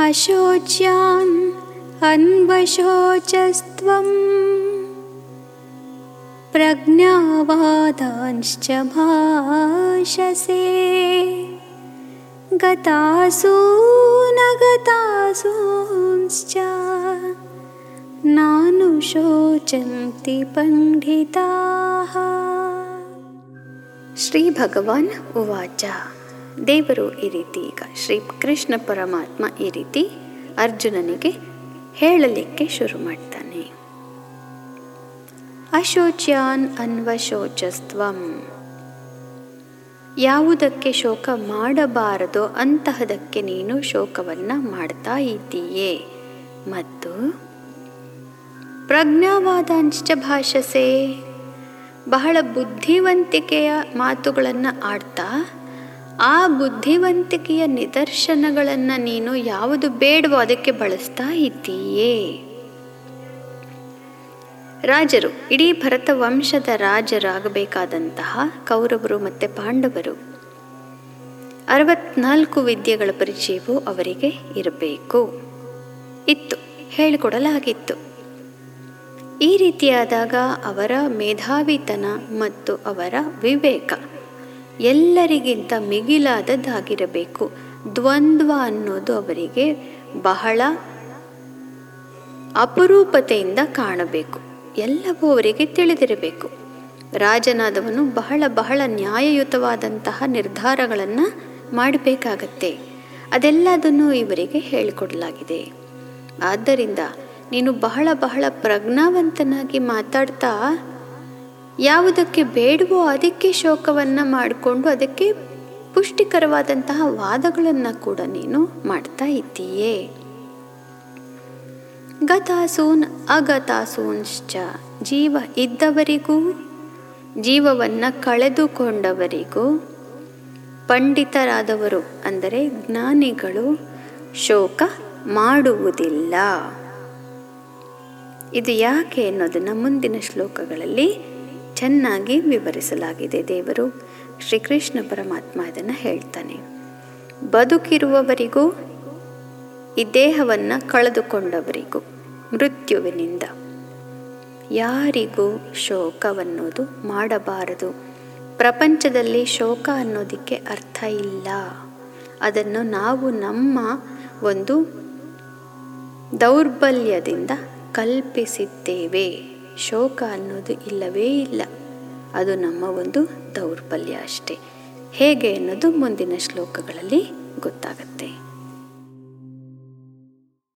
अशोच्यान् अन्वशोचस्त्वम्। प्रज्ञावादांश्च भाषसे। गतासु न गतासूंश्च। नानुशोचन्ति पण्डिताः। श्रीभगवान् उवाच। ದೇವರು ಈ ರೀತಿ ಈಗ ಶ್ರೀ ಕೃಷ್ಣ ಪರಮಾತ್ಮ ಈ ರೀತಿ ಅರ್ಜುನನಿಗೆ ಹೇಳಲಿಕ್ಕೆ ಶುರು ಮಾಡ್ತಾನೆ. ಅಶೋಚ್ಯಾನ್ ಅನ್ವಶೋಚಸ್ತ್ವಂ ಯಾವುದಕ್ಕೆ ಶೋಕ ಮಾಡಬಾರದೋ ಅಂತಹದಕ್ಕೆ ನೀನು ಶೋಕವನ್ನು ಮಾಡ್ತಾ ಇದ್ದೀಯೇ. ಮತ್ತು ಪ್ರಜ್ಞಾವಾದಾಂಶ ಭಾಷಸೆ. ಬಹಳ ಬುದ್ಧಿವಂತಿಕೆಯ ಮಾತುಗಳನ್ನು ಆಡ್ತಾ ಆ ಬುದ್ಧಿವಂತಿಕೆಯ ನಿದರ್ಶನಗಳನ್ನು ನೀನು ಯಾವುದು ಬೇಡವೋ ಅದಕ್ಕೆ ಬಳಸ್ತಾ ಇದ್ದೀಯೇ. ರಾಜರು, ಇಡೀ ಭರತ ವಂಶದ ರಾಜರಾಗಬೇಕಾದಂತಹ ಕೌರವರು ಮತ್ತು ಪಾಂಡವರು. ಅರವತ್ನಾಲ್ಕು ವಿದ್ಯೆಗಳ ಪರಿಚಯವು ಅವರಿಗೆ ಇರಬೇಕು. ಇತ್ತು, ಹೇಳಿಕೊಡಲಾಗಿತ್ತು. ಈ ರೀತಿಯಾದಾಗ ಅವರ ಮೇಧಾವಿತನ ಮತ್ತು ಅವರ ವಿವೇಕ. ಎಲ್ಲರಿಗಿಂತ ಮಿಗಿಲಾದದ್ದಾಗಿರಬೇಕು. ದ್ವಂದ್ವ ಅನ್ನೋದು ಅವರಿಗೆ ಬಹಳ ಅಪರೂಪತೆಯಿಂದ ಕಾಣಬೇಕು. ಎಲ್ಲವೂ ಅವರಿಗೆ ತಿಳಿದಿರಬೇಕು. ರಾಜನಾದವನು ಬಹಳ ಬಹಳ ನ್ಯಾಯಯುತವಾದಂತಹ ನಿರ್ಧಾರಗಳನ್ನು ಮಾಡಬೇಕಾಗತ್ತೆ. ಅದೆಲ್ಲದನ್ನು ಇವರಿಗೆ ಹೇಳಿಕೊಡಲಾಗಿದೆ. ಆದ್ದರಿಂದ ನೀನು ಬಹಳ ಬಹಳ ಪ್ರಜ್ಞಾವಂತನಾಗಿ ಮಾತಾಡ್ತಾ ಯಾವುದಕ್ಕೆ ಬೇಡವೋ ಅದಕ್ಕೆ ಶೋಕವನ್ನು ಮಾಡಿಕೊಂಡು ಅದಕ್ಕೆ ಪುಷ್ಟಿಕರವಾದಂತಹ ವಾದಗಳನ್ನು ಕೂಡ ನೀನು ಮಾಡ್ತಾ ಇದ್ದೀಯೇ. ಗತಾಸೂನ್ ಅಗತಾಸೂನ್ಶ್ಚ. ಜೀವ ಇದ್ದವರಿಗೂ, ಜೀವವನ್ನು ಕಳೆದುಕೊಂಡವರಿಗೂ, ಪಂಡಿತರಾದವರು ಅಂದರೆ ಜ್ಞಾನಿಗಳು ಶೋಕ ಮಾಡುವುದಿಲ್ಲ. ಇದು ಯಾಕೆ ಅನ್ನೋದನ್ನು ಮುಂದಿನ ಶ್ಲೋಕಗಳಲ್ಲಿ ಚೆನ್ನಾಗಿ ವಿವರಿಸಲಾಗಿದೆ ದೇವರು. ಶ್ರೀಕೃಷ್ಣ ಪರಮಾತ್ಮ ಇದನ್ನು ಹೇಳ್ತಾನೆ. ಬದುಕಿರುವವರಿಗೂ, ಈ ದೇಹವನ್ನು ಕಳೆದುಕೊಂಡವರಿಗೂ, ಮೃತ್ಯುವಿನಿಂದ ಯಾರಿಗೂ ಶೋಕವನ್ನೋದು ಮಾಡಬಾರದು. ಪ್ರಪಂಚದಲ್ಲಿ ಶೋಕ ಅನ್ನೋದಕ್ಕೆ ಅರ್ಥ ಇಲ್ಲ. ಅದನ್ನು ನಾವು ನಮ್ಮ ಒಂದು ದೌರ್ಬಲ್ಯದಿಂದ ಕಲ್ಪಿಸಿದ್ದೇವೆ. ಶೋಕ ಅನ್ನೋದು ಇಲ್ಲವೇ ಇಲ್ಲ. ಅದು ನಮ್ಮ ಒಂದು ದೌರ್ಬಲ್ಯ ಅಷ್ಟೇ. ಹೇಗೆ ಅನ್ನೋದು ಮುಂದಿನ ಶ್ಲೋಕಗಳಲ್ಲಿ ಗೊತ್ತಾಗತ್ತೆ.